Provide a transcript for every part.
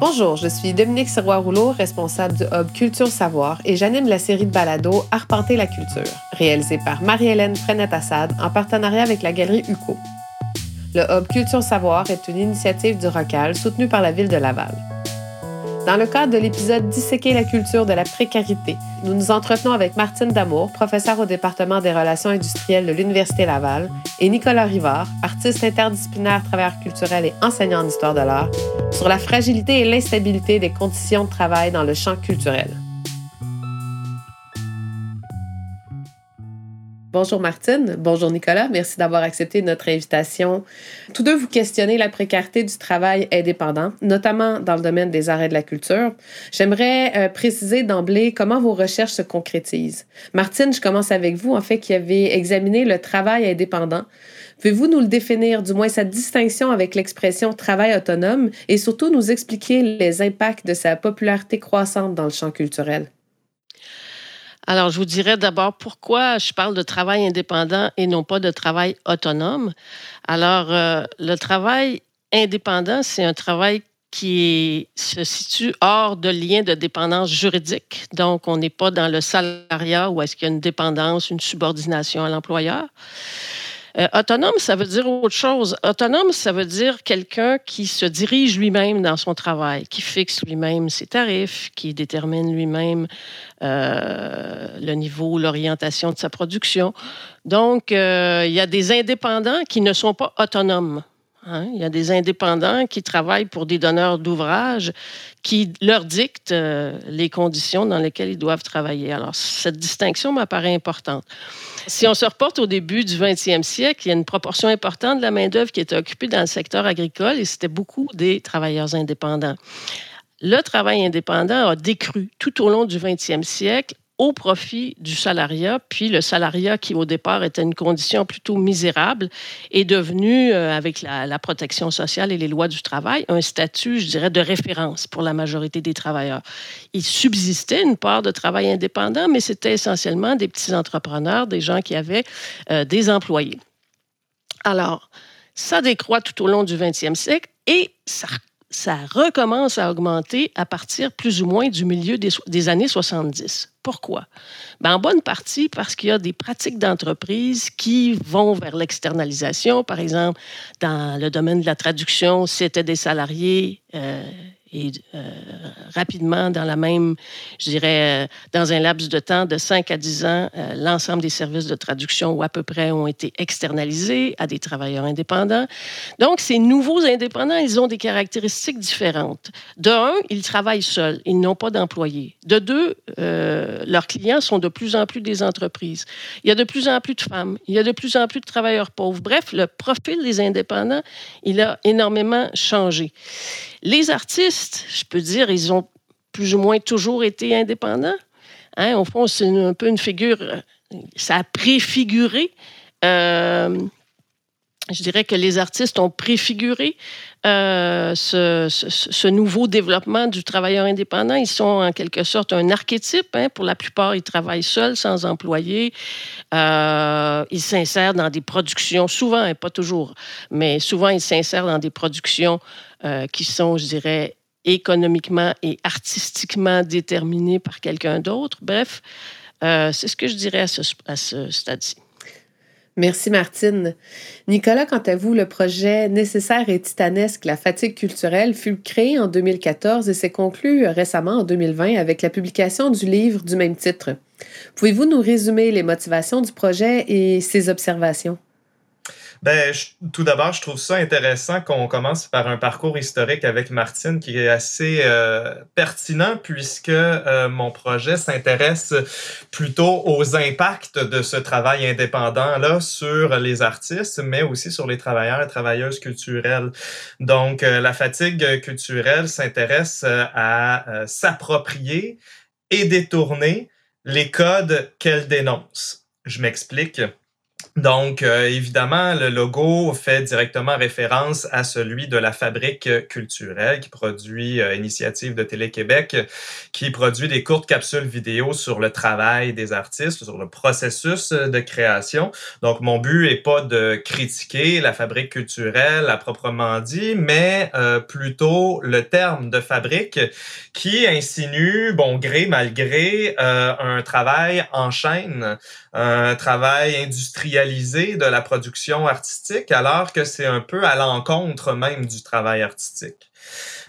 Bonjour, je suis Dominique Sirois-Rouleau, responsable du Hub Culture Savoir et j'anime la série de balados Arpenter la culture, réalisée par Marie-Hélène Frenette-Assad en partenariat avec la Galerie UCO. Le Hub Culture Savoir est une initiative du ROCAL soutenue par la ville de Laval. Dans le cadre de l'épisode Disséquer la culture de la précarité, nous nous entretenons avec Martine Damour, professeure au département des relations industrielles de l'Université Laval, et Nicolas Rivard, artiste interdisciplinaire, travailleur culturel et enseignant en histoire de l'art, sur la fragilité et l'instabilité des conditions de travail dans le champ culturel. Bonjour Martine, bonjour Nicolas, merci d'avoir accepté notre invitation. Tous deux, vous questionnez la précarité du travail indépendant, notamment dans le domaine des arrêts de la culture. J'aimerais euh, préciser d'emblée comment vos recherches se concrétisent. Martine, je commence avec vous, en fait, qui avez examiné le travail indépendant. Pouvez-vous nous le définir, du moins sa distinction avec l'expression travail autonome, et surtout nous expliquer les impacts de sa popularité croissante dans le champ culturel? Alors, je vous dirais d'abord pourquoi je parle de travail indépendant et non pas de travail autonome. Alors, euh, le travail indépendant, c'est un travail qui se situe hors de lien de dépendance juridique. Donc, on n'est pas dans le salariat où est-ce qu'il y a une dépendance, une subordination à l'employeur. Euh, autonome, ça veut dire autre chose. Autonome, ça veut dire quelqu'un qui se dirige lui-même dans son travail, qui fixe lui-même ses tarifs, qui détermine lui-même euh, le niveau, l'orientation de sa production. Donc, euh, il y a des indépendants qui ne sont pas autonomes. Hein? Il y a des indépendants qui travaillent pour des donneurs d'ouvrages qui leur dictent les conditions dans lesquelles ils doivent travailler. Alors, cette distinction m'apparaît importante. Si on se reporte au début du 20e siècle, il y a une proportion importante de la main-d'œuvre qui était occupée dans le secteur agricole et c'était beaucoup des travailleurs indépendants. Le travail indépendant a décru tout au long du 20e siècle au profit du salariat, puis le salariat qui au départ était une condition plutôt misérable est devenu, euh, avec la, protection sociale et les lois du travail, un statut, je dirais, de référence pour la majorité des travailleurs. Il subsistait une part de travail indépendant, mais c'était essentiellement des petits entrepreneurs, des gens qui avaient euh, des employés. Alors, ça décroît tout au long du 20e siècle et ça ça recommence à augmenter à partir plus ou moins du milieu des, années 70. Pourquoi? Ben, en bonne partie parce qu'il y a des pratiques d'entreprise qui vont vers l'externalisation. Par exemple, dans le domaine de la traduction, c'était des salariés euh, et euh, rapidement, dans la même, je dirais, euh, dans un laps de temps de 5 à 10 ans, euh, l'ensemble des services de traduction ou à peu près ont été externalisés à des travailleurs indépendants. Donc, ces nouveaux indépendants, ils ont des caractéristiques différentes. De un, ils travaillent seuls, ils n'ont pas d'employés. De deux, leurs clients sont de plus en plus des entreprises. Il y a de plus en plus de femmes, il y a de plus en plus de travailleurs pauvres. Bref, le profil des indépendants, il a énormément changé. Les artistes, je peux dire, ils ont plus ou moins toujours été indépendants. Hein? Au fond, c'est un peu une figure, ça a préfiguré. Euh, je dirais que les artistes ont préfiguré euh, ce, nouveau développement du travailleur indépendant. Ils sont en quelque sorte un archétype. Hein. Pour la plupart, ils travaillent seuls, sans employés. Euh, ils s'insèrent dans des productions, souvent, et pas toujours, mais souvent, ils s'insèrent dans des productions euh, qui sont, je dirais, économiquement et artistiquement déterminées par quelqu'un d'autre. Bref, c'est ce que je dirais à ce, à ce stade-ci. Merci Martine. Nicolas, quant à vous, le projet nécessaire et titanesque La fatigue culturelle fut créé en 2014 et s'est conclu récemment en 2020 avec la publication du livre du même titre. Pouvez-vous nous résumer les motivations du projet et ses observations? Ben, tout d'abord, je trouve ça intéressant qu'on commence par un parcours historique avec Martine qui est assez euh, pertinent puisque euh, mon projet s'intéresse plutôt aux impacts de ce travail indépendant-là sur les artistes, mais aussi sur les travailleurs et travailleuses culturelles. Donc, euh, la fatigue culturelle s'intéresse à s'approprier et détourner les codes qu'elle dénonce. Je m'explique. Donc, euh, évidemment, le logo fait directement référence à celui de la fabrique culturelle qui produit euh, Initiative de Télé-Québec, qui produit des courtes capsules vidéo sur le travail des artistes, sur le processus de création. Donc, mon but est pas de critiquer la fabrique culturelle à proprement dit, mais euh, plutôt le terme de fabrique qui insinue, bon gré mal gré, un travail en chaîne, un travail industrialisé de la production artistique, alors que c'est un peu à l'encontre même du travail artistique.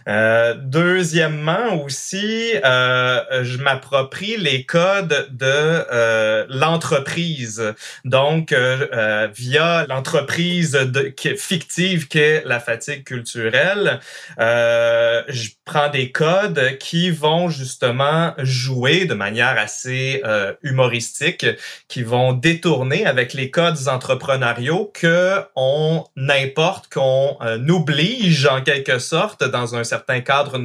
Euh, deuxièmement aussi, euh, je m'approprie les codes de euh, l'entreprise. Donc, via l'entreprise fictive qu'est la fatigue culturelle, je prends des codes qui vont justement jouer de manière assez humoristique, qui vont détourner avec les codes entrepreneuriaux que on importe, qu'on oblige en quelque sorte dans un certain cadre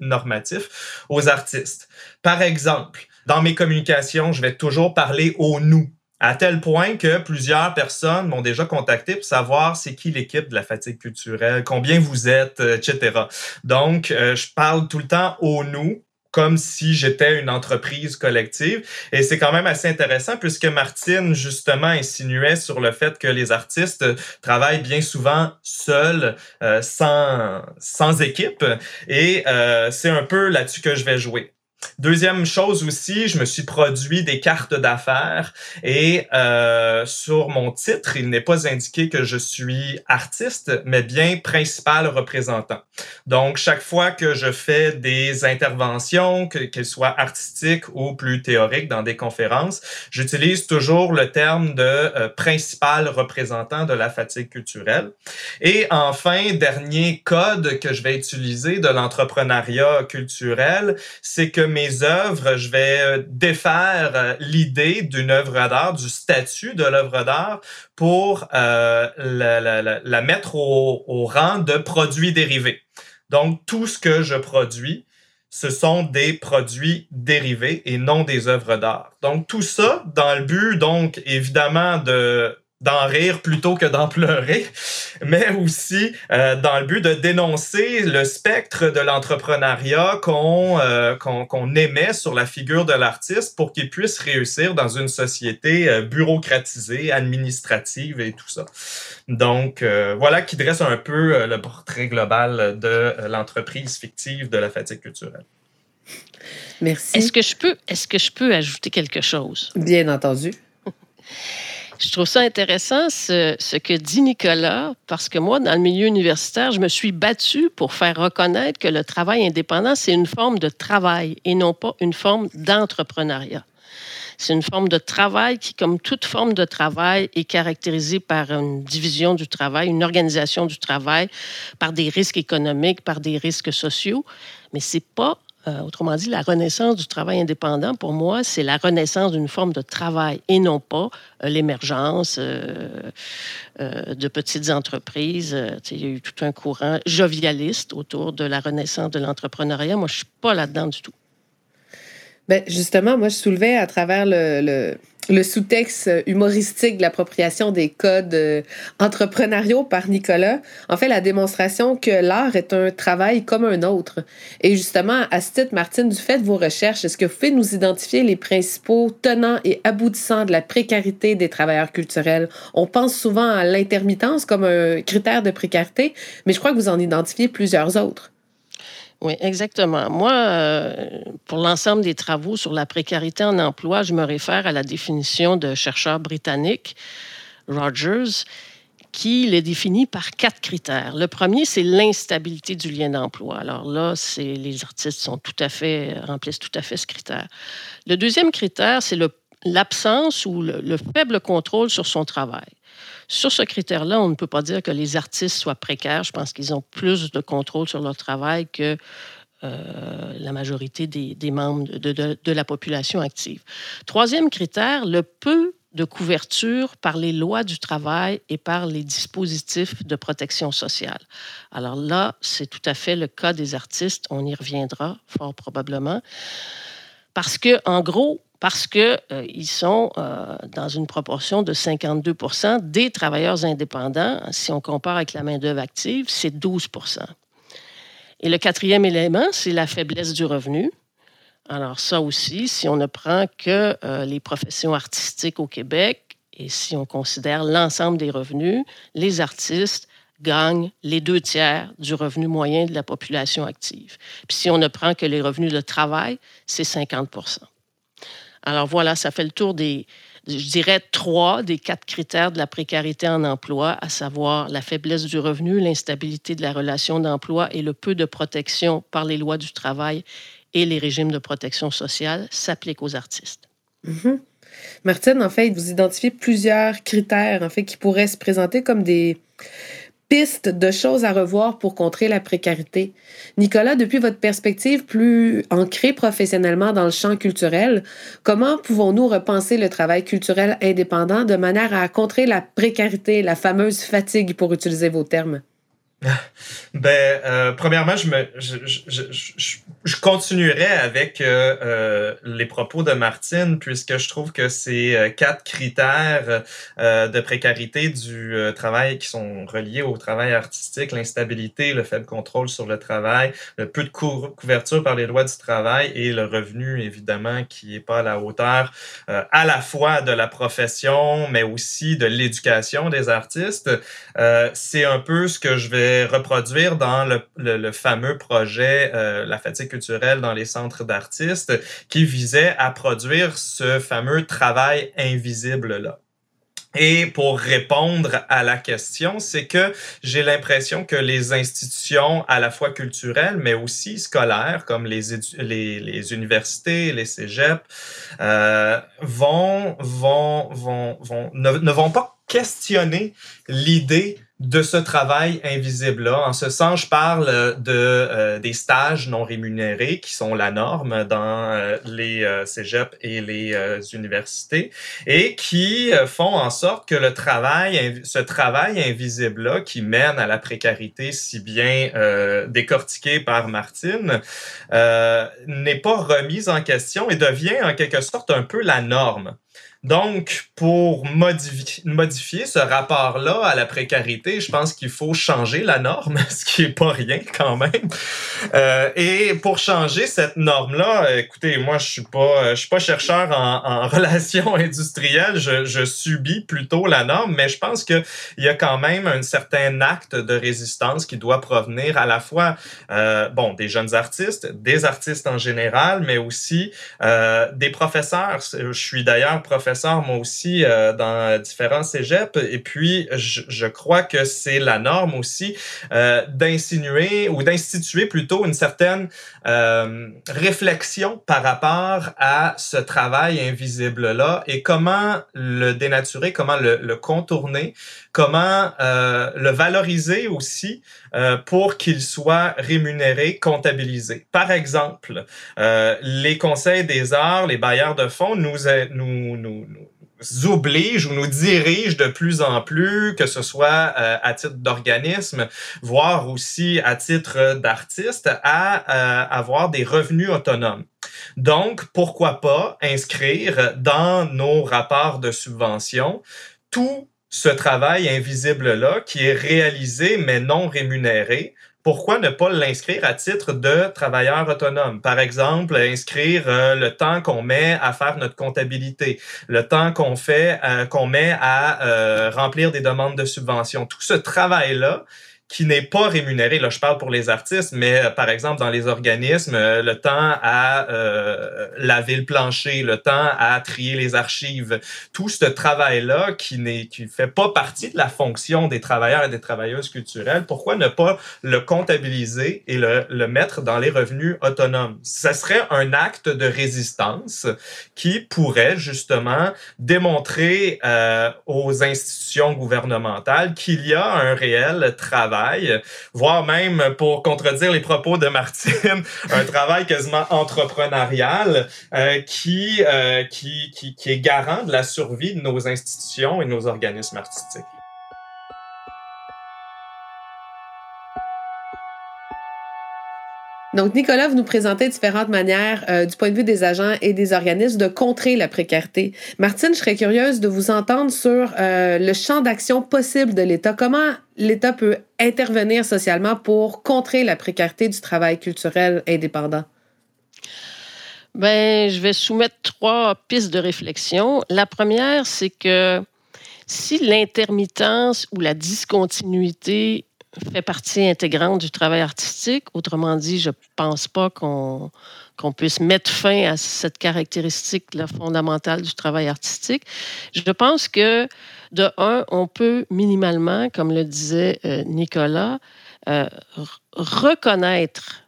normatif aux artistes. Par exemple, dans mes communications, je vais toujours parler au nous à tel point que plusieurs personnes m'ont déjà contacté pour savoir c'est qui l'équipe de la fatigue culturelle, combien vous êtes, etc. Donc, euh, je parle tout le temps au nous comme si j'étais une entreprise collective. Et c'est quand même assez intéressant puisque Martine, justement, insinuait sur le fait que les artistes travaillent bien souvent seuls, euh, sans, sans équipe. Et euh, c'est un peu là-dessus que je vais jouer. Deuxième chose aussi, je me suis produit des cartes d'affaires et euh, sur mon titre, il n'est pas indiqué que je suis artiste, mais bien principal représentant. Donc, chaque fois que je fais des interventions, qu'elles soient artistiques ou plus théoriques dans des conférences, j'utilise toujours le terme de euh, principal représentant de la fatigue culturelle. Et enfin, dernier code que je vais utiliser de l'entrepreneuriat culturel, c'est que mes œuvres, je vais euh, défaire euh, l'idée d'une œuvre d'art, du statut de l'œuvre d'art pour euh, la, mettre au, rang de produits dérivés. Donc, tout ce que je produis, ce sont des produits dérivés et non des œuvres d'art. Donc, tout ça dans le but, donc, évidemment, de d'en rire plutôt que d'en pleurer, mais aussi euh, dans le but de dénoncer le spectre de l'entrepreneuriat qu'on euh, qu'on émet sur la figure de l'artiste pour qu'il puisse réussir dans une société euh, bureaucratisée, administrative et tout ça. Donc voilà qui dresse un peu le portrait global de l'entreprise fictive de la fatigue culturelle. Merci. Est-ce que je peux est-ce que je peux ajouter quelque chose? Bien entendu. Je trouve ça intéressant ce, que dit Nicolas, parce que moi, dans le milieu universitaire, je me suis battue pour faire reconnaître que le travail indépendant, c'est une forme de travail et non pas une forme d'entrepreneuriat. C'est une forme de travail qui, comme toute forme de travail, est caractérisée par une division du travail, une organisation du travail, par des risques économiques, par des risques sociaux. Mais c'est pas euh, autrement dit, la renaissance du travail indépendant, pour moi, c'est la renaissance d'une forme de travail et non pas euh, l'émergence euh, de petites entreprises. il y a eu tout un courant jovialiste autour de la renaissance de l'entrepreneuriat. Moi, je ne suis pas là-dedans du tout. Bien, justement, moi, je soulevais à travers le le sous-texte humoristique de l'appropriation des codes euh, entrepreneuriaux par Nicolas, en fait la démonstration que l'art est un travail comme un autre. Et justement, à ce titre, Martine, du fait de vos recherches, est-ce que vous pouvez nous identifier les principaux tenants et aboutissants de la précarité des travailleurs culturels? On pense souvent à l'intermittence comme un critère de précarité, mais je crois que vous en identifiez plusieurs autres. Oui, exactement. Moi, euh, pour l'ensemble des travaux sur la précarité en emploi, je me réfère à la définition de chercheur britannique, Rogers, qui les définit par quatre critères. Le premier, c'est l'instabilité du lien d'emploi. Alors là, les artistes sont tout à fait remplissent tout à fait ce critère. Le deuxième critère, c'est l'absence ou le, faible contrôle sur son travail. Sur ce critère-là, on ne peut pas dire que les artistes soient précaires. Je pense qu'ils ont plus de contrôle sur leur travail que euh, la majorité des, membres de, la population active. Troisième critère, le peu de couverture par les lois du travail et par les dispositifs de protection sociale. Alors là, c'est tout à fait le cas des artistes. On y reviendra fort probablement. Parce que, en gros, parce qu'ils euh, sont euh, dans une proportion de 52% des travailleurs indépendants. Si on compare avec la main-d'œuvre active, c'est 12% Et le quatrième élément, c'est la faiblesse du revenu. Alors ça aussi, si on ne prend que euh, les professions artistiques au Québec et si on considère l'ensemble des revenus, les artistes gagnent les deux tiers du revenu moyen de la population active. Puis si on ne prend que les revenus de travail, c'est 50 Alors voilà, ça fait le tour des, je dirais, trois des quatre critères de la précarité en emploi, à savoir la faiblesse du revenu, l'instabilité de la relation d'emploi et le peu de protection par les lois du travail et les régimes de protection sociale s'appliquent aux artistes. Mm-hmm. Martine, en fait, vous identifiez plusieurs critères en fait, qui pourraient se présenter comme des pistes de choses à revoir pour contrer la précarité. Nicolas, depuis votre perspective plus ancrée professionnellement dans le champ culturel, comment pouvons-nous repenser le travail culturel indépendant de manière à contrer la précarité, la fameuse fatigue, pour utiliser vos termes? Ben, euh, premièrement, je, me, je, je, je, je continuerai avec euh, euh, les propos de Martine, puisque je trouve que ces euh, quatre critères euh, de précarité du travail qui sont reliés au travail artistique, l'instabilité, le faible contrôle sur le travail, le peu de couverture par les lois du travail et le revenu, évidemment, qui est pas à la hauteur à la fois de la profession, mais aussi de l'éducation des artistes. C'est un peu ce que je vais reproduire dans le, fameux projet euh, La fatigue culturelle dans les centres d'artistes qui visait à produire ce fameux travail invisible-là. Et pour répondre à la question, c'est que j'ai l'impression que les institutions à la fois culturelles, mais aussi scolaires, comme les, les, les universités, les cégeps, euh, vont, vont, vont, vont, ne, ne vont pas questionner l'idée de ce travail invisible-là. En ce sens, je parle de euh, des stages non rémunérés qui sont la norme dans euh, les euh, cégeps et les euh, universités et qui font en sorte que le travail, ce travail invisible-là qui mène à la précarité si bien décortiqué par Martine, n'est pas remise en question et devient en quelque sorte un peu la norme. Donc, pour modifier, ce rapport-là à la précarité, je pense qu'il faut changer la norme, ce qui est pas rien quand même. Euh, et pour changer cette norme-là, écoutez, moi, je suis pas, je suis pas chercheur en, en relations industrielles, je, subis plutôt la norme, mais je pense qu'il y a quand même un certain acte de résistance qui doit provenir à la fois, euh, bon, des jeunes artistes, des artistes en général, mais aussi euh, des professeurs. Je suis d'ailleurs professeur moi aussi euh, dans différents cégeps. Et puis, je, je crois que c'est la norme aussi euh, d'insinuer ou d'instituer plutôt une certaine euh, réflexion par rapport à ce travail invisible-là et comment le dénaturer, comment le, le contourner, comment euh, le valoriser aussi euh, pour qu'il soit rémunéré, comptabilisé. Par exemple, euh, les conseils des arts, les bailleurs de fonds nous, nous, nous, nous obligent ou nous dirigent de plus en plus, que ce soit euh, à titre d'organisme, voire aussi à titre d'artiste, à euh, avoir des revenus autonomes. Donc, pourquoi pas inscrire dans nos rapports de subvention tout ce travail invisible-là qui est réalisé mais non rémunéré, pourquoi ne pas l'inscrire à titre de travailleur autonome? Par exemple, inscrire euh, le temps qu'on met à faire notre comptabilité, le temps qu'on fait, euh, qu'on met à euh, remplir des demandes de subvention. Tout ce travail-là, qui n'est pas rémunéré. Là, je parle pour les artistes, mais euh, par exemple, dans les organismes, euh, le temps à euh, laver le plancher, le temps à trier les archives, tout ce travail-là qui n'est qui fait pas partie de la fonction des travailleurs et des travailleuses culturelles, pourquoi ne pas le comptabiliser et le, le mettre dans les revenus autonomes? Ce serait un acte de résistance qui pourrait justement démontrer euh, aux institutions gouvernementales qu'il y a un réel travail voire même pour contredire les propos de Martine, un travail quasiment entrepreneurial euh, qui, euh, qui, qui, qui est garant de la survie de nos institutions et de nos organismes artistiques. Donc, Nicolas, vous nous présentez différentes manières, euh, du point de vue des agents et des organismes, de contrer la précarité. Martine, je serais curieuse de vous entendre sur euh, le champ d'action possible de l'État. Comment l'État peut intervenir socialement pour contrer la précarité du travail culturel indépendant? Ben, je vais soumettre trois pistes de réflexion. La première, c'est que si l'intermittence ou la discontinuité fait partie intégrante du travail artistique. Autrement dit, je ne pense pas qu'on puisse mettre fin à cette caractéristique fondamentale du travail artistique. Je pense que, de un, on peut minimalement, comme le disait euh, Nicolas, euh, reconnaître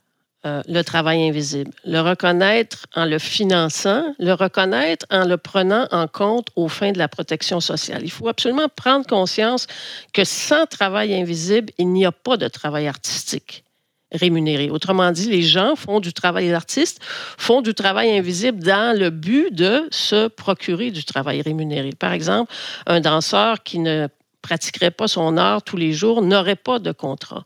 euh, le travail invisible, le reconnaître en le finançant, le reconnaître en le prenant en compte aux fins de la protection sociale. Il faut absolument prendre conscience que sans travail invisible, il n'y a pas de travail artistique rémunéré. Autrement dit, les gens font du travail d'artiste, font du travail invisible dans le but de se procurer du travail rémunéré. Par exemple, un danseur qui ne pratiquerait pas son art tous les jours n'aurait pas de contrat.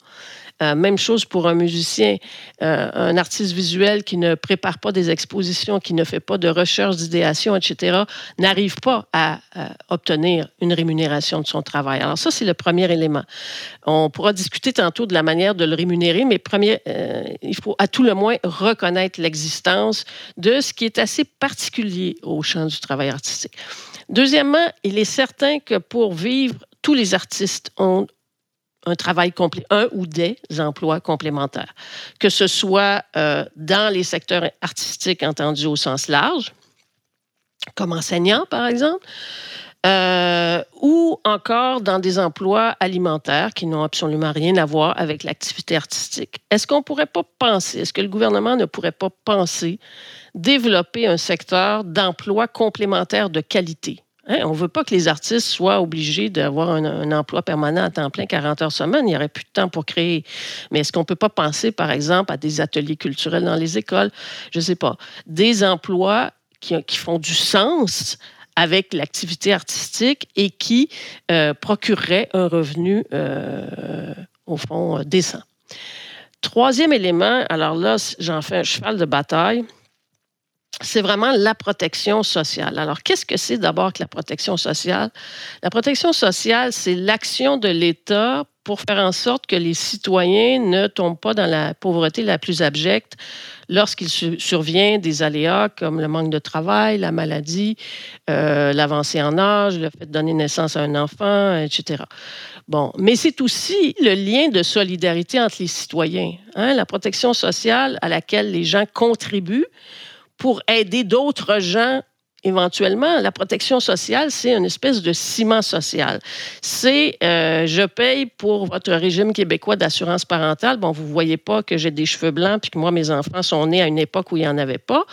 Euh, même chose pour un musicien, euh, un artiste visuel qui ne prépare pas des expositions, qui ne fait pas de recherche d'idéation, etc., n'arrive pas à, obtenir une rémunération de son travail. Alors ça, c'est le premier élément. On pourra discuter tantôt de la manière de le rémunérer, mais premier, euh, il faut à tout le moins reconnaître l'existence de ce qui est assez particulier au champ du travail artistique. Deuxièmement, il est certain que pour vivre, tous les artistes ont un travail complet, un ou des emplois complémentaires, que ce soit euh, dans les secteurs artistiques entendus au sens large, comme enseignant par exemple, euh, ou encore dans des emplois alimentaires qui n'ont absolument rien à voir avec l'activité artistique. Est-ce qu'on ne pourrait pas penser, est-ce que le gouvernement ne pourrait pas penser développer un secteur d'emplois complémentaires de qualité? Hein, on ne veut pas que les artistes soient obligés d'avoir un, emploi permanent à temps plein, 40 heures semaine. Il n'y aurait plus de temps pour créer. Mais est-ce qu'on ne peut pas penser, par exemple, à des ateliers culturels dans les écoles? Je ne sais pas. Des emplois qui, font du sens avec l'activité artistique et qui euh, procureraient un revenu, euh, au fond, décent. Troisième élément, alors là, j'en fais un cheval de bataille c'est vraiment la protection sociale. Alors, qu'est-ce que c'est d'abord que la protection sociale? La protection sociale, c'est l'action de l'État pour faire en sorte que les citoyens ne tombent pas dans la pauvreté la plus abjecte lorsqu'il survient des aléas comme le manque de travail, la maladie, euh, l'avancée en âge, le fait de donner naissance à un enfant, etc. Bon, mais c'est aussi le lien de solidarité entre les citoyens. Hein? La protection sociale à laquelle les gens contribuent pour aider d'autres gens éventuellement, la protection sociale, c'est une espèce de ciment social. C'est euh, je paye pour votre régime québécois d'assurance parentale. Bon, vous ne voyez pas que j'ai des cheveux blancs puis que moi, mes enfants sont nés à une époque où il n'y en avait pas.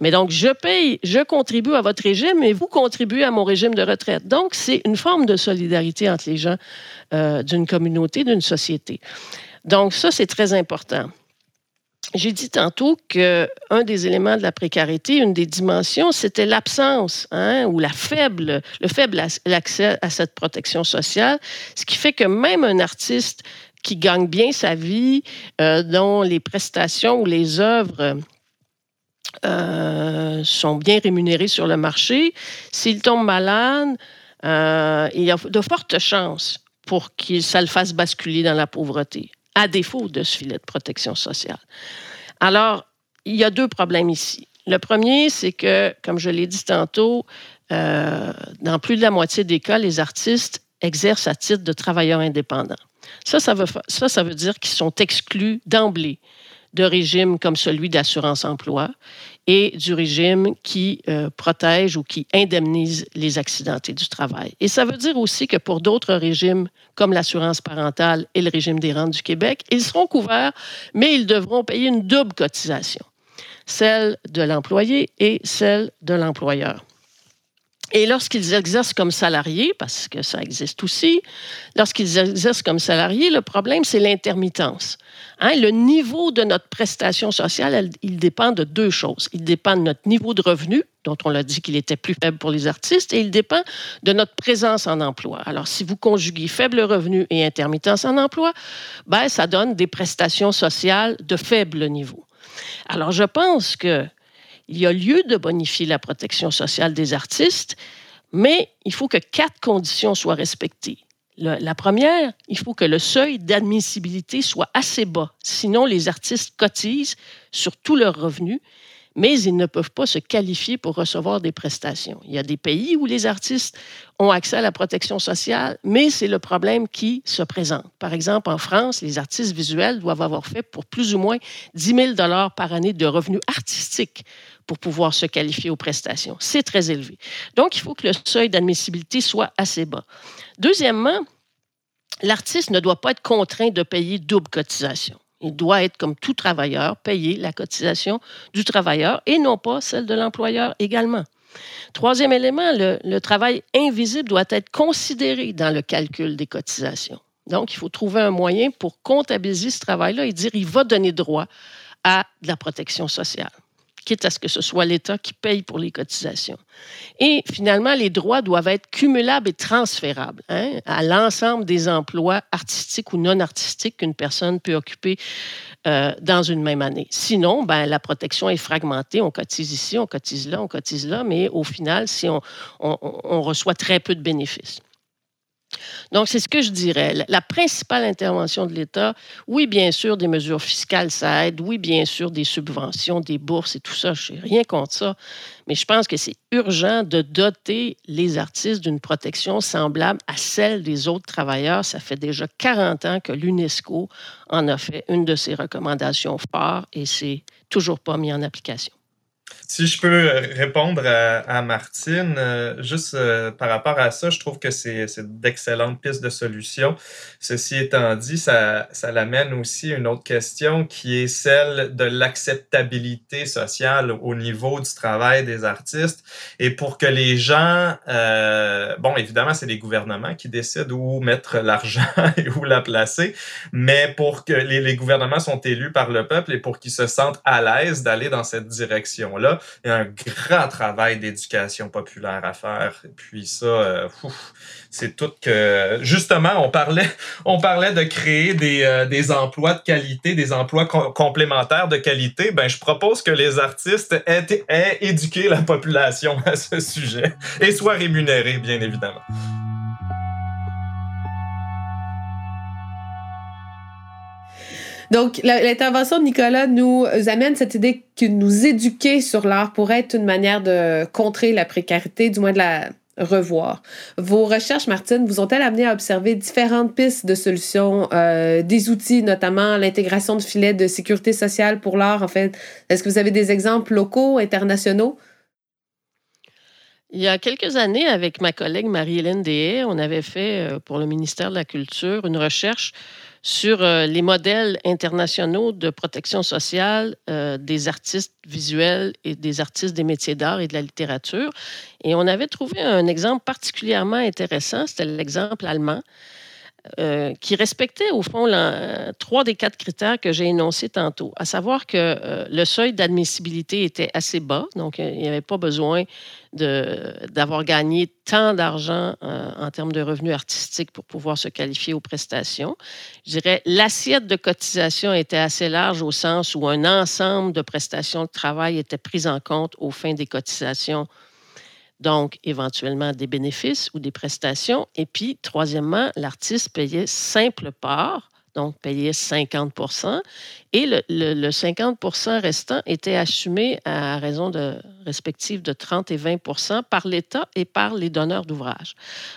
Mais donc, je paye, je contribue à votre régime et vous contribuez à mon régime de retraite. Donc, c'est une forme de solidarité entre les gens euh, d'une communauté, d'une société. Donc, ça, c'est très important. J'ai dit tantôt qu'un des éléments de la précarité, une des dimensions, c'était l'absence hein, ou le faible accès à cette protection sociale, ce qui fait que même un artiste qui gagne bien sa vie, euh, dont les prestations ou les œuvres euh, sont bien rémunérées sur le marché, s'il tombe malade, euh, il y a de fortes chances pour que ça le fasse basculer dans la pauvreté à défaut de ce filet de protection sociale. Alors, il y a deux problèmes ici. Le premier, c'est que, comme je l'ai dit tantôt, euh, dans plus de la moitié des cas, les artistes exercent à titre de travailleurs indépendants. Ça, ça veut, dire qu'ils sont exclus d'emblée de régimes comme celui d'assurance-emploi et du régime qui euh, protège ou qui indemnise les accidentés du travail. Et ça veut dire aussi que pour d'autres régimes, comme l'assurance parentale et le régime des rentes du Québec, ils seront couverts, mais ils devront payer une double cotisation, celle de l'employé et celle de l'employeur. Et lorsqu'ils exercent comme salariés, parce que ça existe aussi, lorsqu'ils exercent comme salariés, le problème, c'est l'intermittence. Hein, le niveau de notre prestation sociale, il dépend de deux choses. Il dépend de notre niveau de revenu, dont on l'a dit qu'il était plus faible pour les artistes, et il dépend de notre présence en emploi. Alors, si vous conjuguez faible revenu et intermittence en emploi, ben, ça donne des prestations sociales de faible niveau. Alors, je pense que il y a lieu de bonifier la protection sociale des artistes, mais il faut que quatre conditions soient respectées. la première, il faut que le seuil d'admissibilité soit assez bas. Sinon, les artistes cotisent sur tous leurs revenus mais ils ne peuvent pas se qualifier pour recevoir des prestations. Il y a des pays où les artistes ont accès à la protection sociale, mais c'est le problème qui se présente. Par exemple, en France, les artistes visuels doivent avoir fait pour plus ou moins 10 000 par année de revenus artistiques pour pouvoir se qualifier aux prestations. C'est très élevé. Donc, il faut que le seuil d'admissibilité soit assez bas. Deuxièmement, l'artiste ne doit pas être contraint de payer double cotisation. Il doit être, comme tout travailleur, payer la cotisation du travailleur et non pas celle de l'employeur également. Troisième élément, le, travail invisible doit être considéré dans le calcul des cotisations. Donc, il faut trouver un moyen pour comptabiliser ce travail-là et dire il va donner droit à de la protection sociale quitte à ce que ce soit l'État qui paye pour les cotisations. Et finalement, les droits doivent être cumulables et transférables hein, à l'ensemble des emplois artistiques ou non artistiques qu'une personne peut occuper euh, dans une même année. Sinon, ben, la protection est fragmentée. On cotise ici, on cotise là, on cotise là, mais au final, si on reçoit très peu de bénéfices. Donc, c'est ce que je dirais. La principale intervention de l'État, oui, bien sûr, des mesures fiscales, ça aide. Oui, bien sûr, des subventions, des bourses et tout ça. Je n'ai rien contre ça. Mais je pense que c'est urgent de doter les artistes d'une protection semblable à celle des autres travailleurs. Ça fait déjà 40 ans que l'UNESCO en a fait une de ses recommandations fortes et c'est toujours pas mis en application. Si je peux euh, répondre à, Martine, euh, juste euh, par rapport à ça, je trouve que c'est d'excellentes pistes de solutions. Ceci étant dit, ça, ça l'amène aussi à une autre question qui est celle de l'acceptabilité sociale au niveau du travail des artistes. Et pour que les gens, bon, évidemment, c'est les gouvernements qui décident où mettre l'argent et où la placer, mais pour que les, les gouvernements sont élus par le peuple et pour qu'ils se sentent à l'aise d'aller dans cette direction-là, il y a un grand travail d'éducation populaire à faire. Puis ça, euh, c'est tout que... Justement, on parlait, on parlait de créer des, euh, des emplois de qualité, des emplois complémentaires de qualité. Ben, je propose que les artistes aient, aient éduqué la population à ce sujet et soient rémunérés, bien évidemment. Donc, l'intervention de Nicolas nous amène cette idée que nous éduquer sur l'art pourrait être une manière de contrer la précarité, du moins de la revoir. Vos recherches, Martine, vous ont-elles amené à observer différentes pistes de solutions, euh, des outils, notamment l'intégration de filets de sécurité sociale pour l'art, en fait? Est-ce que vous avez des exemples locaux, internationaux? Il y a quelques années, avec ma collègue Marie-Hélène Deshaies, on avait fait euh, pour le ministère de la Culture une recherche sur euh, les modèles internationaux de protection sociale euh, des artistes visuels et des artistes des métiers d'art et de la littérature. Et on avait trouvé un exemple particulièrement intéressant, c'était l'exemple allemand. Euh, qui respectait au fond trois des quatre critères que j'ai énoncés tantôt, à savoir que le seuil d'admissibilité était assez bas, donc il n'y avait pas besoin d'avoir gagné tant d'argent euh, en termes de revenus artistiques pour pouvoir se qualifier aux prestations. Je dirais l'assiette de cotisation était assez large au sens où un ensemble de prestations de travail était pris en compte aux fins des cotisations donc éventuellement des bénéfices ou des prestations. Et puis, troisièmement, l'artiste payait simple part donc payer 50% et le, 50 restant était assumé à raison de respective de 30 et 20 par l'État et par les donneurs d'ouvrages.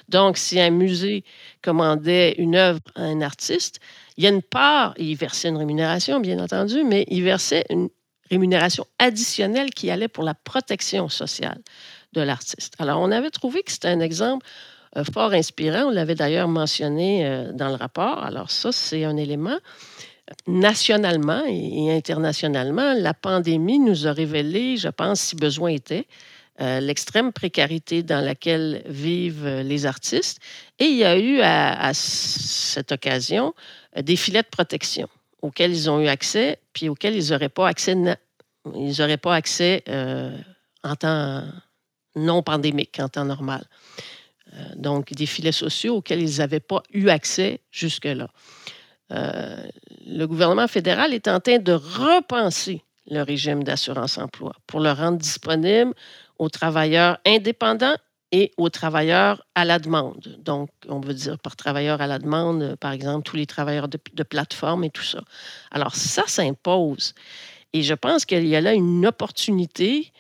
Donc, si un musée commandait une œuvre à un artiste, il y a une part, il versait une rémunération, bien entendu, mais il versait une rémunération additionnelle qui allait pour la protection sociale de l'artiste. Alors, on avait trouvé que c'était un exemple euh, fort inspirant. On l'avait d'ailleurs mentionné euh, dans le rapport. Alors ça, c'est un élément. Nationalement et internationalement, la pandémie nous a révélé, je pense, si besoin était, l'extrême précarité dans laquelle vivent les artistes. Et il y a eu à, cette occasion des filets de protection auxquels ils ont eu accès, puis auxquels ils n'auraient pas accès, ils auraient pas accès en temps non pandémique, en temps normal. donc, des filets sociaux auxquels ils n'avaient pas eu accès jusque-là. Euh, le gouvernement fédéral est en train de repenser le régime d'assurance-emploi pour le rendre disponible aux travailleurs indépendants et aux travailleurs à la demande. Donc, on veut dire par travailleurs à la demande, par exemple, tous les travailleurs de, de plateforme et tout ça. Alors, ça s'impose. Et je pense qu'il y a là une opportunité euh,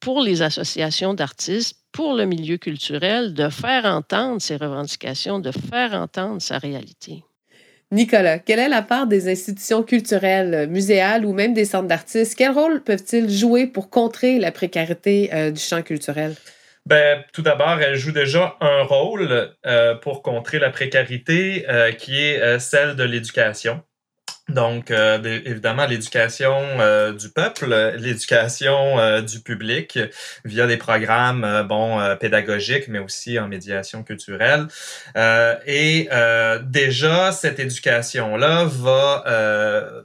pour les associations d'artistes, pour le milieu culturel, de faire entendre ses revendications, de faire entendre sa réalité. Nicolas, quelle est la part des institutions culturelles, muséales ou même des centres d'artistes? Quel rôle peuvent-ils jouer pour contrer la précarité euh, du champ culturel? Ben, tout d'abord, elles jouent déjà un rôle euh, pour contrer la précarité euh, qui est celle de l'éducation. Donc, euh, évidemment, l'éducation euh, du peuple, l'éducation euh, du public via des programmes bon pédagogiques, mais aussi en médiation culturelle. et déjà, cette éducation-là va,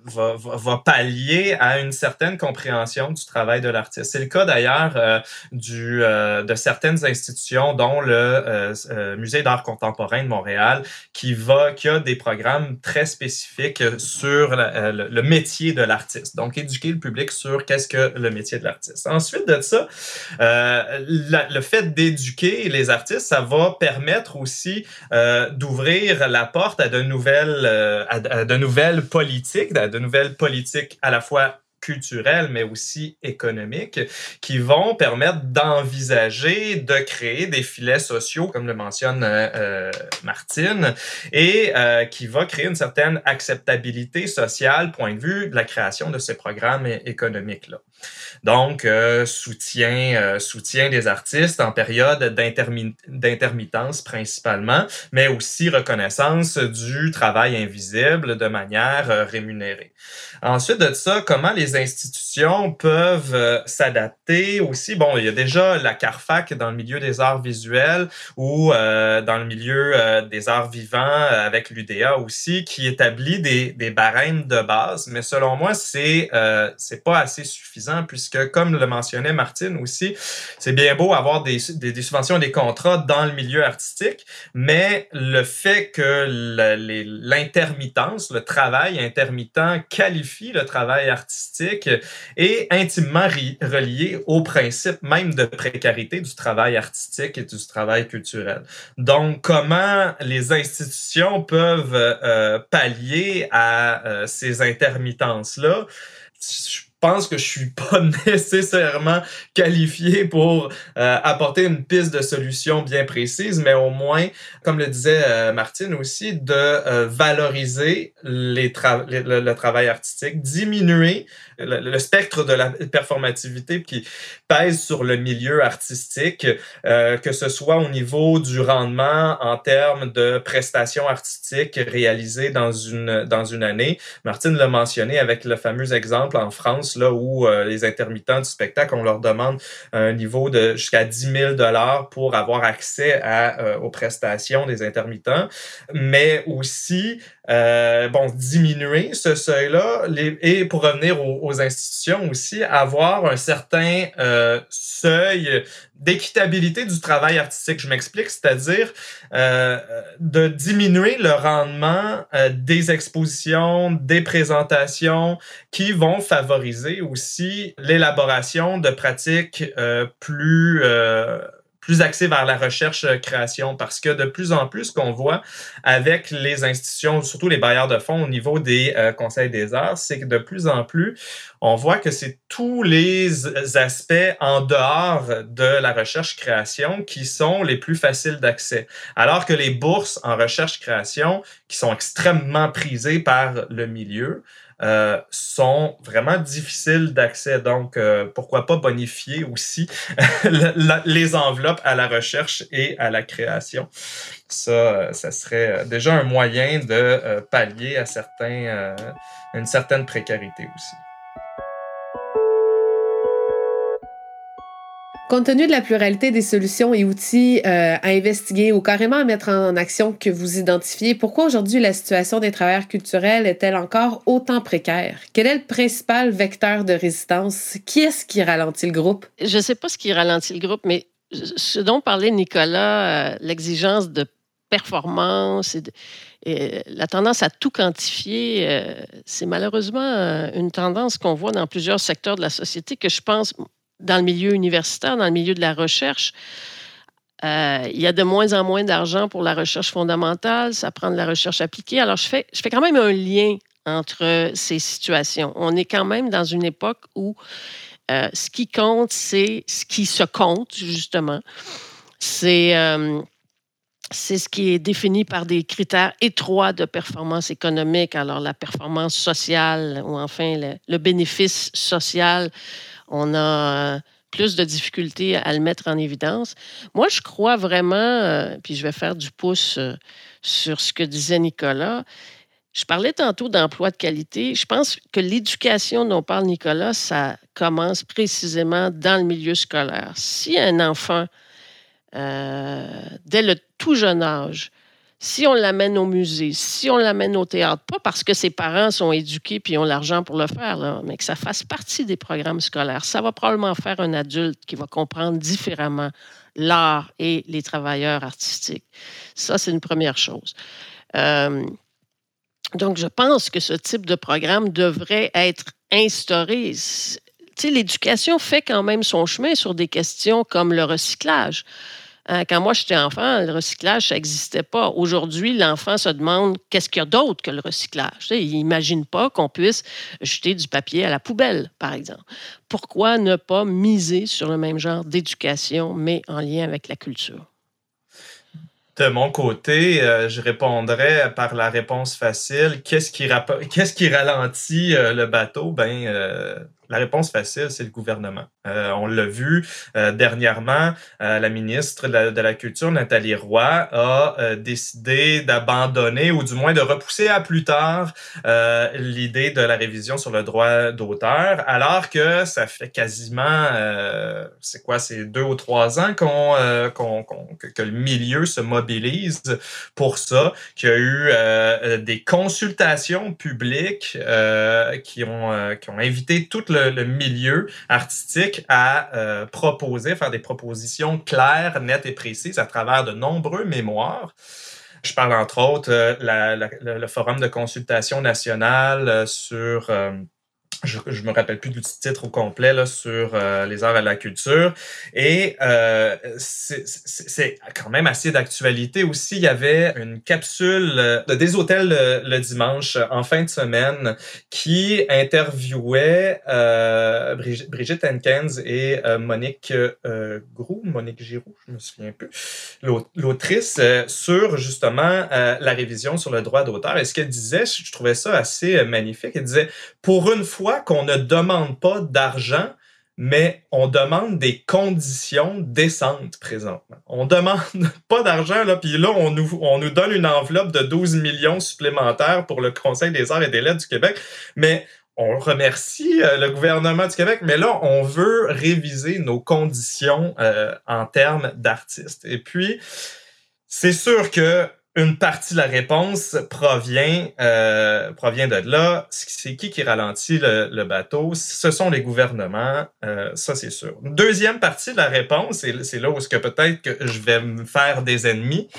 va, va, pallier à une certaine compréhension du travail de l'artiste. C'est le cas d'ailleurs du de certaines institutions, dont le Musée d'art contemporain de Montréal, qui va qui a des programmes très spécifiques sur euh, le, métier de l'artiste. Donc, éduquer le public sur qu'est-ce que le métier de l'artiste. Ensuite de ça, euh, le fait d'éduquer les artistes, ça va permettre aussi euh, d'ouvrir la porte à de nouvelles, à de nouvelles politiques, à de nouvelles politiques à la fois culturelles, mais aussi économiques, qui vont permettre d'envisager, de créer des filets sociaux, comme le mentionne euh, euh Martine, et euh, qui va créer une certaine acceptabilité sociale, point de vue de la création de ces programmes économiques-là. Donc, euh, soutien, euh, soutien des artistes en période d'intermittence principalement, mais aussi reconnaissance du travail invisible de manière euh, rémunérée. Ensuite de ça, comment les institutions peuvent s'adapter aussi? Bon, il y a déjà la CARFAC dans le milieu des arts visuels ou dans le milieu des arts vivants avec l'UDA aussi, qui établit des, barèmes de base, mais selon moi, c'est c'est pas assez suffisant puisque que, comme le mentionnait Martine aussi, c'est bien beau avoir des, des, subventions, des contrats dans le milieu artistique, mais le fait que l'intermittence, le travail intermittent qualifie le travail artistique est intimement relié au principe même de précarité du travail artistique et du travail culturel. Donc, comment les institutions peuvent euh, pallier à euh, ces intermittences-là? Pense que je suis pas nécessairement qualifié pour euh, apporter une piste de solution bien précise, mais au moins, comme le disait euh, Martine aussi, de euh, valoriser les le, travail artistique, diminuer le, spectre de la performativité qui pèse sur le milieu artistique, que ce soit au niveau du rendement en termes de prestations artistiques réalisées dans une, dans une année. Martine l'a mentionné avec le fameux exemple en France là où euh, les intermittents du spectacle, on leur demande un niveau de jusqu'à 10 000 dollars pour avoir accès à, euh, aux prestations des intermittents, mais aussi euh, bon, diminuer ce seuil-là et pour revenir aux, institutions aussi, avoir un certain seuil d'équitabilité du travail artistique. Je m'explique, c'est-à-dire euh, de diminuer le rendement euh, des expositions, des présentations qui vont favoriser aussi l'élaboration de pratiques euh, plus plus axé vers la recherche-création euh, parce que de plus en plus, ce qu'on voit avec les institutions, surtout les bailleurs de fonds au niveau des euh, conseils des arts, c'est que de plus en plus, on voit que c'est tous les aspects en dehors de la recherche-création qui sont les plus faciles d'accès. Alors que les bourses en recherche-création, qui sont extrêmement prisées par le milieu, euh, sont vraiment difficiles d'accès. Donc, euh, pourquoi pas bonifier aussi les enveloppes à la recherche et à la création. Ça, euh, ça serait déjà un moyen de pallier à certains, une certaine précarité aussi. Compte tenu de la pluralité des solutions et outils euh, à investiguer ou carrément à mettre en action que vous identifiez, pourquoi aujourd'hui la situation des travailleurs culturels est-elle encore autant précaire? Quel est le principal vecteur de résistance? Qui est-ce qui ralentit le groupe? Je ne sais pas ce qui ralentit le groupe, mais ce dont parlait Nicolas, euh, l'exigence de performance et, la tendance à tout quantifier, euh, c'est malheureusement une tendance qu'on voit dans plusieurs secteurs de la société que je pense, dans le milieu universitaire, dans le milieu de la recherche, euh, il y a de moins en moins d'argent pour la recherche fondamentale, ça prend de la recherche appliquée. Alors, je fais, je fais quand même un lien entre ces situations. On est quand même dans une époque où euh, ce qui compte, c'est ce qui se compte, justement. C'est euh, ce qui est défini par des critères étroits de performance économique. Alors, la performance sociale ou enfin le bénéfice social on a euh, plus de difficultés à le mettre en évidence. Moi, je crois vraiment, euh, puis je vais faire du pouce euh, sur ce que disait Nicolas. Je parlais tantôt d'emploi de qualité. Je pense que l'éducation dont parle Nicolas, ça commence précisément dans le milieu scolaire. Si un enfant, dès le tout jeune âge, si on l'amène au musée, si on l'amène au théâtre, pas parce que ses parents sont éduqués puis ont l'argent pour le faire, mais que ça fasse partie des programmes scolaires, ça va probablement faire un adulte qui va comprendre différemment l'art et les travailleurs artistiques. Ça, c'est une première chose. Euh, donc, je pense que ce type de programme devrait être instauré. L'éducation fait quand même son chemin sur des questions comme le recyclage. Hein, quand moi j'étais enfant, le recyclage, ça n'existait pas. Aujourd'hui, l'enfant se demande qu'est-ce qu'il y a d'autre que le recyclage? il n'imagine pas qu'on puisse jeter du papier à la poubelle, par exemple. Pourquoi ne pas miser sur le même genre d'éducation, mais en lien avec la culture? De mon côté, euh, je répondrais par la réponse facile. Qu'est-ce qui, qui ralentit euh, le bateau? Ben, euh, la réponse facile, c'est le gouvernement. Euh, on l'a vu euh, dernièrement, euh, la ministre de la, Culture, Nathalie Roy, a décidé d'abandonner ou du moins de repousser à plus tard l'idée de la révision sur le droit d'auteur, alors que ça fait quasiment, c'est quoi, c'est deux ou trois ans qu'on, que, le milieu se mobilise pour ça, qu'il y a eu des consultations publiques qui, ont, qui ont invité toute le le, milieu artistique à euh, proposer, faire des propositions claires, nettes et précises à travers de nombreux mémoires. Je parle entre autres euh, le Forum de consultation nationale euh, sur je, je me rappelle plus du titre au complet là, sur euh, les arts et la culture. Et euh, c'est quand même assez d'actualité aussi. Il y avait une capsule euh, de des hôtels le, dimanche en fin de semaine qui interviewait Brigitte, Brigitte et Monique euh, Grou, Monique Giroux, je me souviens plus, l'autrice, sur justement la révision sur le droit d'auteur. Et ce qu'elle disait, je trouvais ça assez magnifique. Elle disait, pour une fois, qu'on ne demande pas d'argent, mais on demande des conditions décentes présentement. On demande pas d'argent, là, puis là, on nous, on nous donne une enveloppe de 12 millions supplémentaires pour le Conseil des arts et des lettres du Québec, mais on remercie euh, le gouvernement du Québec, mais là, on veut réviser nos conditions euh, en termes d'artistes. Et puis, c'est sûr que une partie de la réponse provient, euh, provient de là. C'est qui qui ralentit le, bateau? Ce sont les gouvernements, euh, ça c'est sûr. Deuxième partie de la réponse, et c'est là où est-ce que peut-être que je vais me faire des ennemis,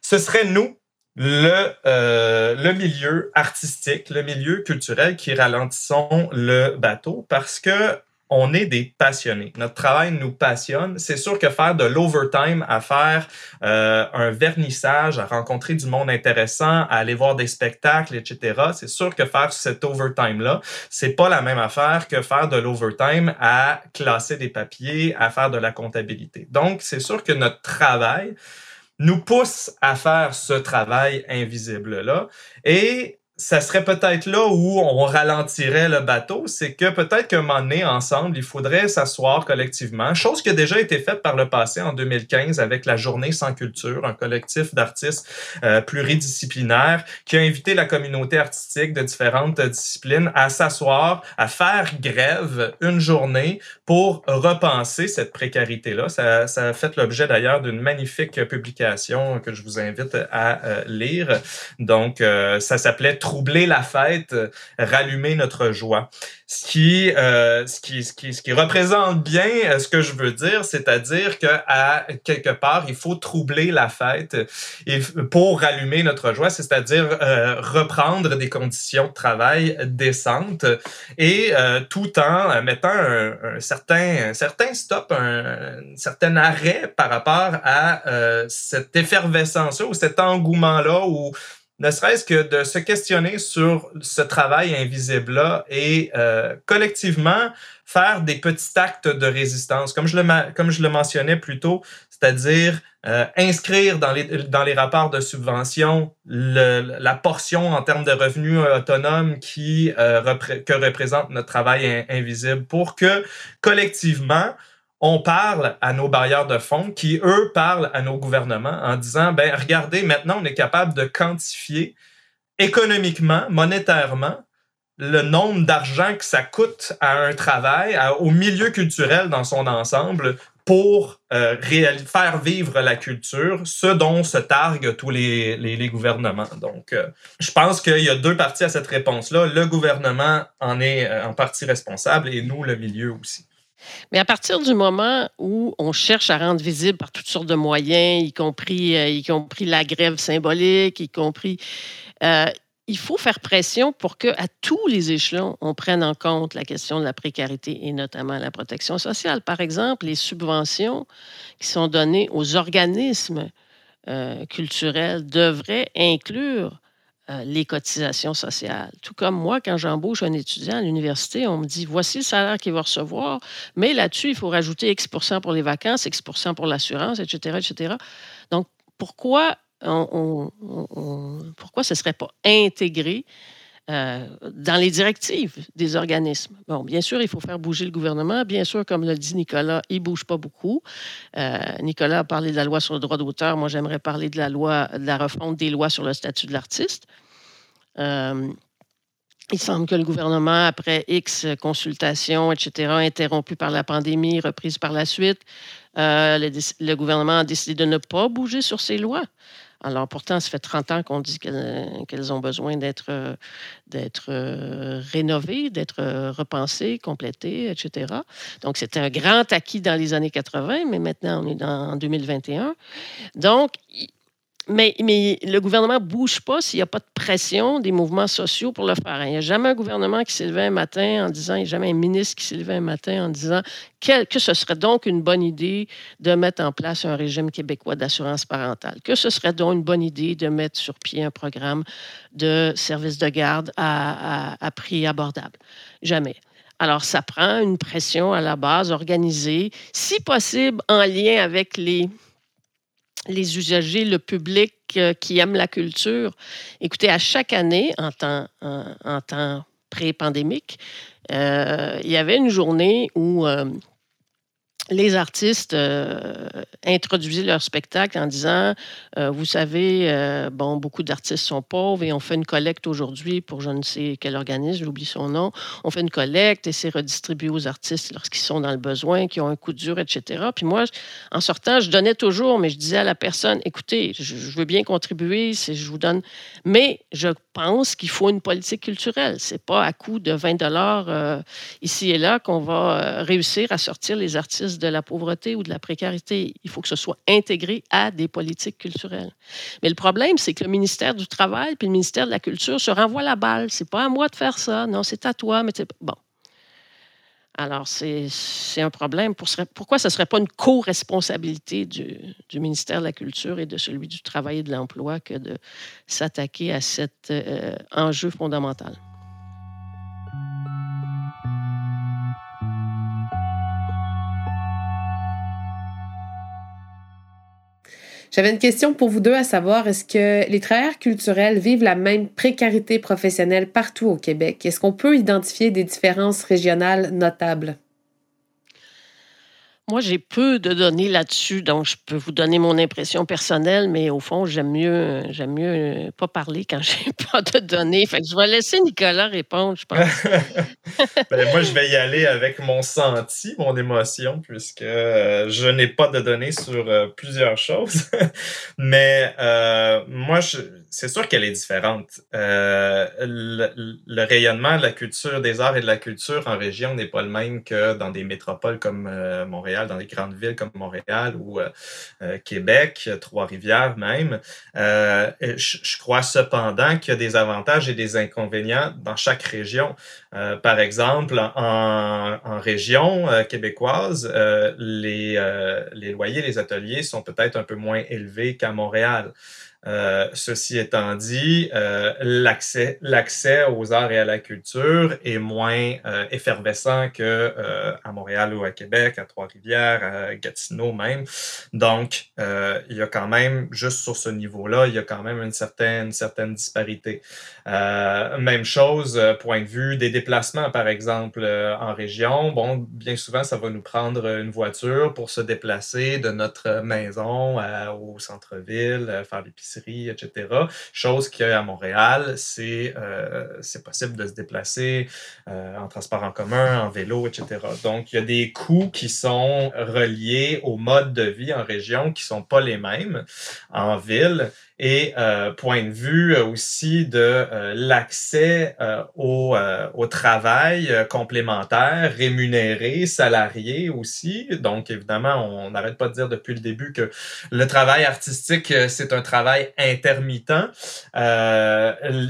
ce serait nous, le, euh, le milieu artistique, le milieu culturel qui ralentissons le bateau parce que on est des passionnés. Notre travail nous passionne. C'est sûr que faire de l'overtime, à faire euh, un vernissage, à rencontrer du monde intéressant, à aller voir des spectacles, etc. C'est sûr que faire cet overtime-là, c'est pas la même affaire que faire de l'overtime à classer des papiers, à faire de la comptabilité. Donc, c'est sûr que notre travail nous pousse à faire ce travail invisible-là. Et ça serait peut-être là où on ralentirait le bateau, c'est que peut-être qu'un moment donné, ensemble, il faudrait s'asseoir collectivement, chose qui a déjà été faite par le passé en 2015 avec la Journée sans culture, un collectif d'artistes euh, pluridisciplinaires qui a invité la communauté artistique de différentes disciplines à s'asseoir, à faire grève une journée pour repenser cette précarité-là. Ça, ça a fait l'objet d'ailleurs d'une magnifique publication que je vous invite à euh, lire. Donc, euh, ça s'appelait troubler la fête, euh, rallumer notre joie. Ce qui, euh, ce qui, ce qui, ce qui représente bien euh, ce que je veux dire, c'est-à-dire que à quelque part, il faut troubler la fête pour rallumer notre joie, c'est-à-dire reprendre des conditions de travail décentes et tout en mettant un, certain, un certain stop, un, certain arrêt par rapport à cette effervescence ou cet engouement-là où ne serait-ce que de se questionner sur ce travail invisible-là et euh, collectivement faire des petits actes de résistance. Comme je le, comme je le mentionnais plus tôt, c'est-à-dire euh, inscrire dans les, dans les rapports de subvention le, la portion en termes de revenus autonomes qui, euh, que représente notre travail invisible pour que collectivement, on parle à nos barrières de fonds qui, eux, parlent à nos gouvernements en disant, ben, regardez, maintenant, on est capable de quantifier économiquement, monétairement, le nombre d'argent que ça coûte à un travail, au milieu culturel dans son ensemble, pour euh, faire vivre la culture, ce dont se targuent tous les, gouvernements. Donc, euh, je pense qu'il y a deux parties à cette réponse-là. Le gouvernement en est euh, en partie responsable et nous, le milieu aussi. Mais à partir du moment où on cherche à rendre visible par toutes sortes de moyens, y compris, euh, y compris la grève symbolique, y compris... Euh, il faut faire pression pour que, à tous les échelons, on prenne en compte la question de la précarité et notamment la protection sociale. Par exemple, les subventions qui sont données aux organismes euh, culturels devraient inclure euh, les cotisations sociales. Tout comme moi, quand j'embauche un étudiant à l'université, on me dit voici le salaire qu'il va recevoir, mais là-dessus, il faut rajouter X pour les vacances, X pour l'assurance, etc., etc. Donc, pourquoi, pourquoi ce ne serait pas intégré euh, dans les directives des organismes. Bon, bien sûr, il faut faire bouger le gouvernement. Bien sûr, comme l'a dit Nicolas, il ne bouge pas beaucoup. Euh, Nicolas a parlé de la loi sur le droit d'auteur. Moi, j'aimerais parler de la loi, de la refonte des lois sur le statut de l'artiste. Euh, il semble que le gouvernement, après X consultations, etc., interrompues par la pandémie, reprises par la suite, le, gouvernement a décidé de ne pas bouger sur ces lois. Alors pourtant, ça fait 30 ans qu'on dit qu'elles ont besoin d'être euh, rénovées, d'être repensées, complétées, etc. Donc c'était un grand acquis dans les années 80, mais maintenant on est en 2021. Donc mais, mais, le gouvernement ne bouge pas s'il n'y a pas de pression des mouvements sociaux pour le faire. Il n'y a jamais un gouvernement qui s'est levé un matin en disant, il n'y a jamais un ministre qui s'est levé un matin en disant que ce serait donc une bonne idée de mettre en place un régime québécois d'assurance parentale, que ce serait donc une bonne idée de mettre sur pied un programme de services de garde à, à prix abordable? Jamais. Alors, ça prend une pression à la base organisée, si possible en lien avec les les usagers, le public euh, qui aime la culture. Écoutez, à chaque année, en temps, temps pré-pandémique, euh, il y avait une journée où euh, les artistes euh, introduisaient leur spectacle en disant, euh, vous savez, euh, bon, beaucoup d'artistes sont pauvres et on fait une collecte aujourd'hui pour je ne sais quel organisme, j'oublie son nom. On fait une collecte et c'est redistribué aux artistes lorsqu'ils sont dans le besoin, qui ont un coup dur, etc. Puis moi, en sortant, je donnais toujours, mais je disais à la personne, écoutez, je, veux bien contribuer, je vous donne, mais je pense qu'il faut une politique culturelle. C'est pas à coût de 20 dollars ici et là qu'on va réussir à sortir les artistes de la pauvreté ou de la précarité. Il faut que ce soit intégré à des politiques culturelles. Mais le problème, c'est que le ministère du Travail puis le ministère de la Culture se renvoient la balle. C'est pas à moi de faire ça. Non, c'est à toi. Mais bon. Alors, c'est un problème. pourquoi ce ne serait pas une co-responsabilité du, ministère de la Culture et de celui du Travail et de l'Emploi que de s'attaquer à cet euh, enjeu fondamental? J'avais une question pour vous deux à savoir, est-ce que les travailleurs culturels vivent la même précarité professionnelle partout au Québec? Est-ce qu'on peut identifier des différences régionales notables? Moi, j'ai peu de données là-dessus, donc je peux vous donner mon impression personnelle, mais au fond, j'aime mieux, j'aime mieux euh, pas parler quand j'ai pas de données. Fait que je vais laisser Nicolas répondre, je pense. ben, moi, je vais y aller avec mon senti, mon émotion, puisque euh, je n'ai pas de données sur euh, plusieurs choses. mais moi, c'est sûr qu'elle est différente. Le, le, rayonnement de la culture, des arts et de la culture en région n'est pas le même que dans des métropoles comme Montréal dans les grandes villes comme Montréal ou euh, euh, Québec, Trois-Rivières même. Euh, je, crois cependant qu'il y a des avantages et des inconvénients dans chaque région. par exemple, en, région québécoise, les, les loyers, les ateliers sont peut-être un peu moins élevés qu'à Montréal. Euh, ceci étant dit, euh, l'accès, aux arts et à la culture est moins euh, effervescent que à Montréal ou à Québec, à Trois-Rivières, à Gatineau même. Donc, il y a quand même, juste sur ce niveau-là, il y a quand même une certaine, certaine disparité. même chose, point de vue des déplacements, par exemple, en région. Bon, bien souvent, ça va nous prendre une voiture pour se déplacer de notre maison au centre-ville, faire l'épicerie Chose qu'à Montréal, c'est euh, possible de se déplacer euh, en transport en commun, en vélo, etc. Donc, il y a des coûts qui sont reliés au mode de vie en région qui sont pas les mêmes en ville et euh, point de vue aussi de euh, l'accès euh, au, au, travail complémentaire, rémunéré, salarié aussi. Donc, évidemment, on n'arrête pas de dire depuis le début que le travail artistique, c'est un travail intermittent.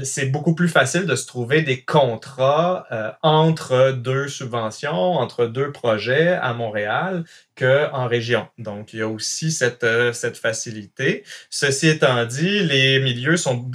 c'est beaucoup plus facile de se trouver des contrats entre deux subventions, entre deux projets à Montréal qu'en région. Donc, il y a aussi cette, euh, cette facilité. Ceci étant dit, les milieux sont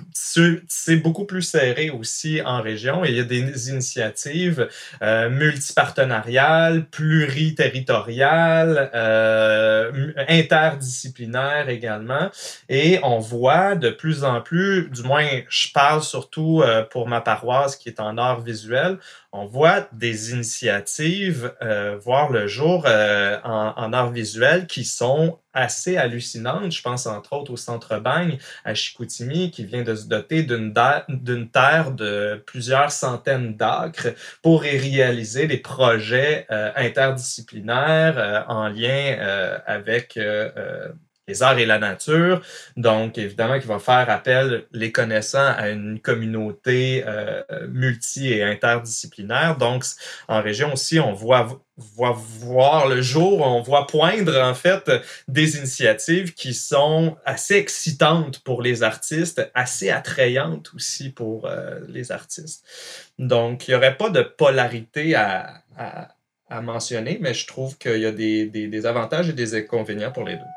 c'est beaucoup plus serré aussi en région et il y a des initiatives euh, multipartenariales, pluriterritoriales, euh, interdisciplinaires également. Et on voit de plus en plus, du moins, je parle surtout euh, pour ma paroisse qui est en art visuel, on voit des initiatives euh, voir le jour euh, en, en, art visuel qui sont assez hallucinantes. Je pense entre autres au Centre Bagne à Chicoutimi qui vient de se doter d'une terre de plusieurs centaines d'acres pour y réaliser des projets euh, interdisciplinaires en lien avec les arts et la nature. Donc, évidemment, qui va faire appel, les connaissants, à une communauté euh, multi- et interdisciplinaire. Donc, en région aussi, on voit, voir le jour, on voit poindre, en fait, des initiatives qui sont assez excitantes pour les artistes, assez attrayantes aussi pour euh, les artistes. Donc, il n'y aurait pas de polarité à, mentionner, mais je trouve qu'il y a des avantages et des inconvénients pour les deux.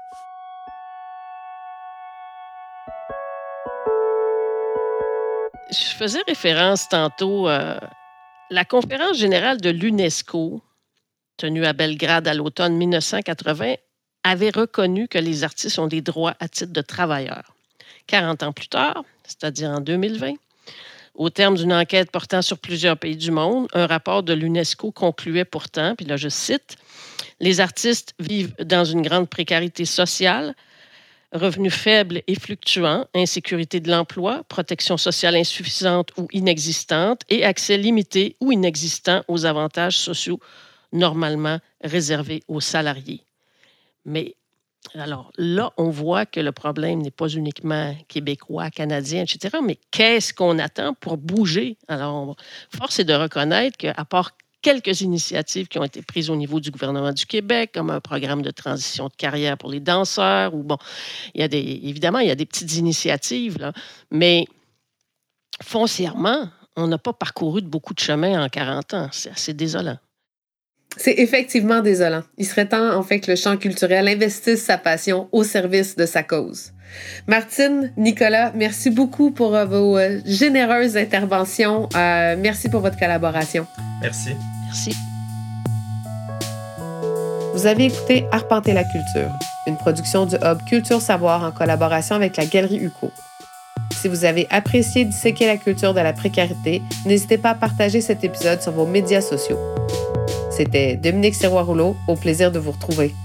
Je faisais référence tantôt à euh, la conférence générale de l'UNESCO, tenue à Belgrade à l'automne 1980, avait reconnu que les artistes ont des droits à titre de travailleurs. 40 ans plus tard, c'est-à-dire en 2020, au terme d'une enquête portant sur plusieurs pays du monde, un rapport de l'UNESCO concluait pourtant, puis là je cite, Les artistes vivent dans une grande précarité sociale, revenus faibles et fluctuants, insécurité de l'emploi, protection sociale insuffisante ou inexistante et accès limité ou inexistant aux avantages sociaux normalement réservés aux salariés. Mais alors là, on voit que le problème n'est pas uniquement québécois, canadien, etc., mais qu'est-ce qu'on attend pour bouger? Alors, force est de reconnaître qu'à part quelques initiatives qui ont été prises au niveau du gouvernement du Québec, comme un programme de transition de carrière pour les danseurs, ou bon, il y a des, évidemment, il y a des petites initiatives, là, mais foncièrement, on n'a pas parcouru de beaucoup de chemin en 40 ans. C'est assez désolant. C'est effectivement désolant. Il serait temps, en fait, que le champ culturel investisse sa passion au service de sa cause. Martine, Nicolas, merci beaucoup pour euh, vos euh, généreuses interventions. Euh, merci pour votre collaboration. Merci. Vous avez écouté Arpenter la culture, une production du Hub Culture Savoir en collaboration avec la Galerie UCO. Si vous avez apprécié disséquer la culture de la précarité, n'hésitez pas à partager cet épisode sur vos médias sociaux. C'était Dominique Sirois-Rouleau, au plaisir de vous retrouver.